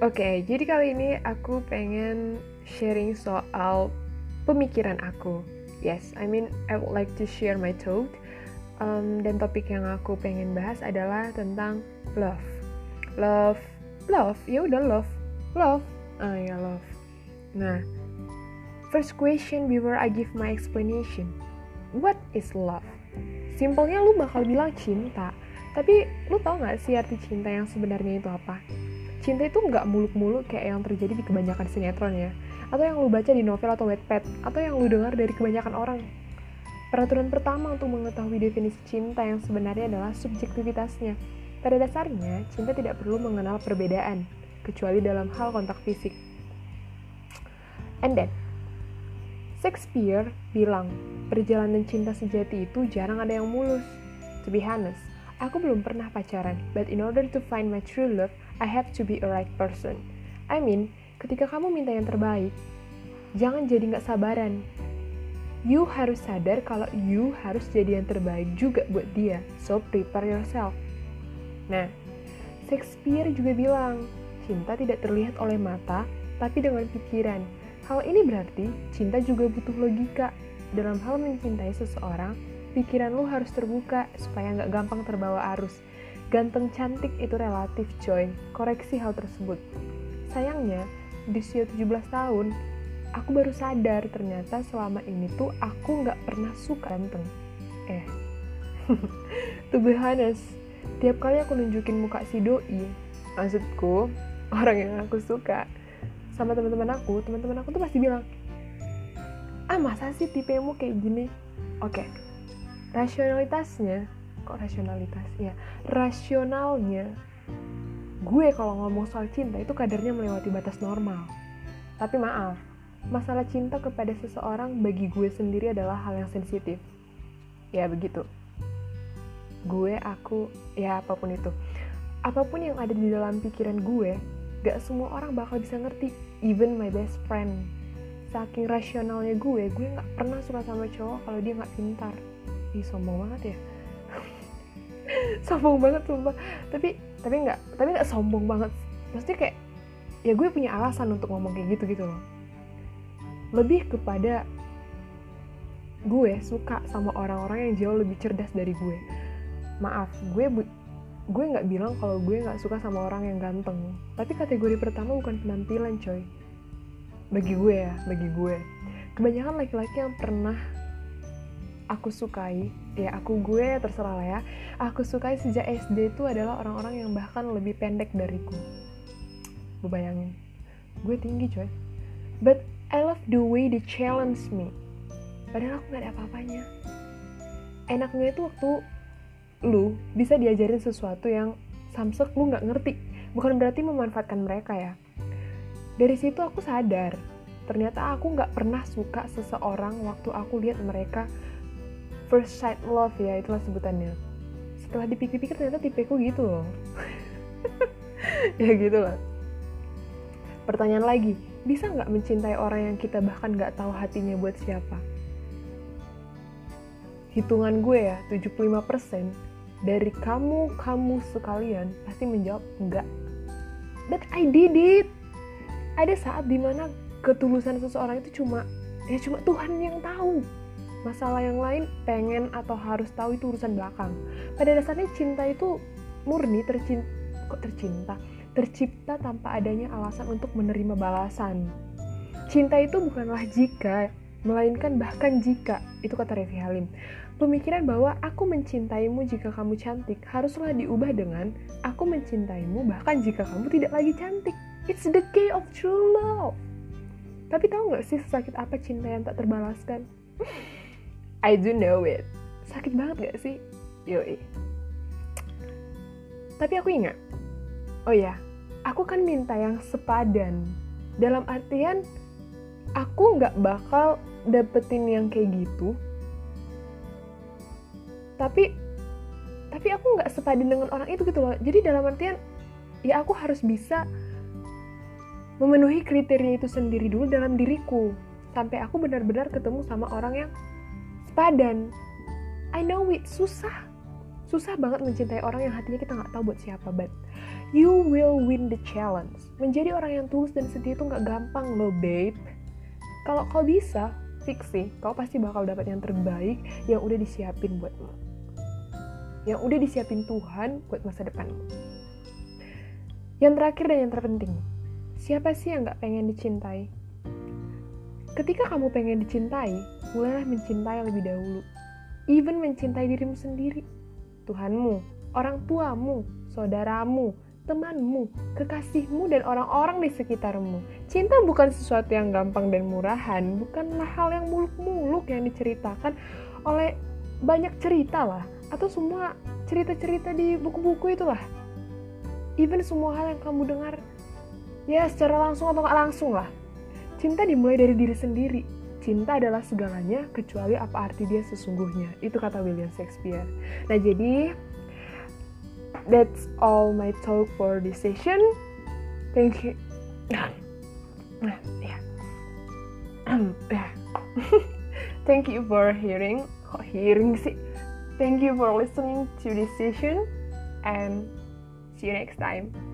Oke, jadi kali ini aku pengen sharing soal pemikiran aku. Yes, I mean I would like to share my thought. Um, dan topik yang aku pengen bahas adalah tentang love. Love, love, ya udah love, love. Ah ya love. Nah, first question before I give my explanation. What is love? Simpelnya lu bakal bilang cinta, tapi lu tau gak sih arti cinta yang sebenarnya itu apa? Cinta itu nggak muluk-muluk kayak yang terjadi di kebanyakan sinetron ya. Atau yang lu baca di novel atau wetpad atau yang lu dengar dari kebanyakan orang. Peraturan pertama untuk mengetahui definisi cinta yang sebenarnya adalah subjektivitasnya. Pada dasarnya cinta tidak perlu mengenal perbedaan kecuali dalam hal kontak fisik. And then Shakespeare bilang perjalanan cinta sejati itu jarang ada yang mulus. To be honest Aku belum pernah pacaran, but in order to find my true love, I have to be a right person. I mean, ketika kamu minta yang terbaik, jangan jadi nggak sabaran. You harus sadar kalau you harus jadi yang terbaik juga buat dia, so prepare yourself. Nah, Shakespeare juga bilang, cinta tidak terlihat oleh mata, tapi dengan pikiran. Hal ini berarti cinta juga butuh logika. Dalam hal mencintai seseorang, pikiran lu harus terbuka supaya nggak gampang terbawa arus. Ganteng cantik itu relatif coy, koreksi hal tersebut. Sayangnya, di usia 17 tahun, aku baru sadar ternyata selama ini tuh aku nggak pernah suka ganteng. Eh, to be honest, tiap kali aku nunjukin muka si doi, maksudku orang yang aku suka, sama teman-teman aku, teman-teman aku tuh pasti bilang, ah masa sih tipemu kayak gini? Oke, okay rasionalitasnya kok rasionalitas? Ya rasionalnya gue kalau ngomong soal cinta itu kadarnya melewati batas normal. Tapi maaf masalah cinta kepada seseorang bagi gue sendiri adalah hal yang sensitif. Ya begitu. Gue aku ya apa pun itu. Apa pun yang ada di dalam pikiran gue gak semua orang bakal bisa ngerti. Even my best friend. Saking rasionalnya gue gue gak pernah suka sama cowok kalau dia gak pintar ih sombong banget ya. Sombong banget sumpah. Tapi tapi nggak tapi nggak sombong banget. Maksudnya kayak ya gue punya alasan untuk ngomong kayak gitu gitu loh. Lebih kepada gue suka sama orang-orang yang jauh lebih cerdas dari gue. Maaf gue bu- gue nggak bilang kalau gue nggak suka sama orang yang ganteng. Tapi kategori pertama bukan penampilan coy. Bagi gue ya bagi gue. Kebanyakan laki-laki yang pernah aku sukai ya aku gue terserah lah ya. Aku sukai sejak SD itu adalah orang-orang yang bahkan lebih pendek dariku. Gue bayangin. Gue tinggi coy. But I love the way they challenge me. Padahal aku gak ada apa-apanya. Enaknya itu waktu lu bisa diajarin sesuatu yang samsek lu nggak ngerti. Bukan berarti memanfaatkan mereka ya. Dari situ aku sadar ternyata aku nggak pernah suka seseorang waktu aku lihat mereka first sight love ya itulah sebutannya. Setelah dipikir-pikir ternyata tipeku gitu loh. Ya gitu lah. Pertanyaan lagi bisa nggak mencintai orang yang kita bahkan nggak tahu hatinya buat siapa? Hitungan gue ya 75% dari kamu kamu sekalian pasti menjawab enggak but I did it. Ada saat di mana ketulusan seseorang itu cuma ya cuma Tuhan yang tahu masalah yang lain pengen atau harus tahu itu urusan belakang. Pada dasarnya cinta itu murni tercinta kok tercinta? Tercipta tanpa adanya alasan untuk menerima balasan. Cinta itu bukanlah jika melainkan bahkan jika itu kata Revi Halim. Pemikiran bahwa aku mencintaimu jika kamu cantik haruslah diubah dengan aku mencintaimu bahkan jika kamu tidak lagi cantik. It's the key of true love. Tapi tahu nggak sih sakit apa cinta yang tak terbalaskan I do know it. Sakit banget gak sih? Yoi. Tapi aku ingat, oh ya, aku kan minta yang sepadan. Dalam artian, aku nggak bakal dapetin yang kayak gitu. Tapi, tapi aku nggak sepadan dengan orang itu gitu loh. Jadi dalam artian, ya aku harus bisa memenuhi kriteria itu sendiri dulu dalam diriku sampai aku benar-benar ketemu sama orang yang sepadan. I know it. Susah. Susah banget mencintai orang yang hatinya kita nggak tahu buat siapa but you will win the challenge. Menjadi orang yang tulus dan setia itu nggak gampang loh babe. Kalau kau bisa fix sih. Kau pasti bakal dapat yang terbaik yang udah disiapin buatmu yang udah disiapin Tuhan buat masa depanmu yang terakhir dan yang terpenting siapa sih yang nggak pengen dicintai? Ketika kamu pengen dicintai mulailah mencintai lebih dahulu even mencintai dirimu sendiri Tuhanmu, orang tuamu, saudaramu, temanmu, kekasihmu, dan orang-orang di sekitarmu. Cinta bukan sesuatu yang gampang dan murahan, bukanlah hal yang muluk-muluk yang diceritakan oleh banyak cerita lah, atau semua cerita-cerita di buku-buku itulah. Even semua hal yang kamu dengar, ya secara langsung atau nggak langsung lah. Cinta dimulai dari diri sendiri, cinta adalah segalanya kecuali apa arti dia sesungguhnya. Itu kata William Shakespeare. Nah, jadi that's all my talk for this session. Thank you. Nah, ya. Thank you for hearing. Kok hearing sih? Thank you for listening to this session and see you next time.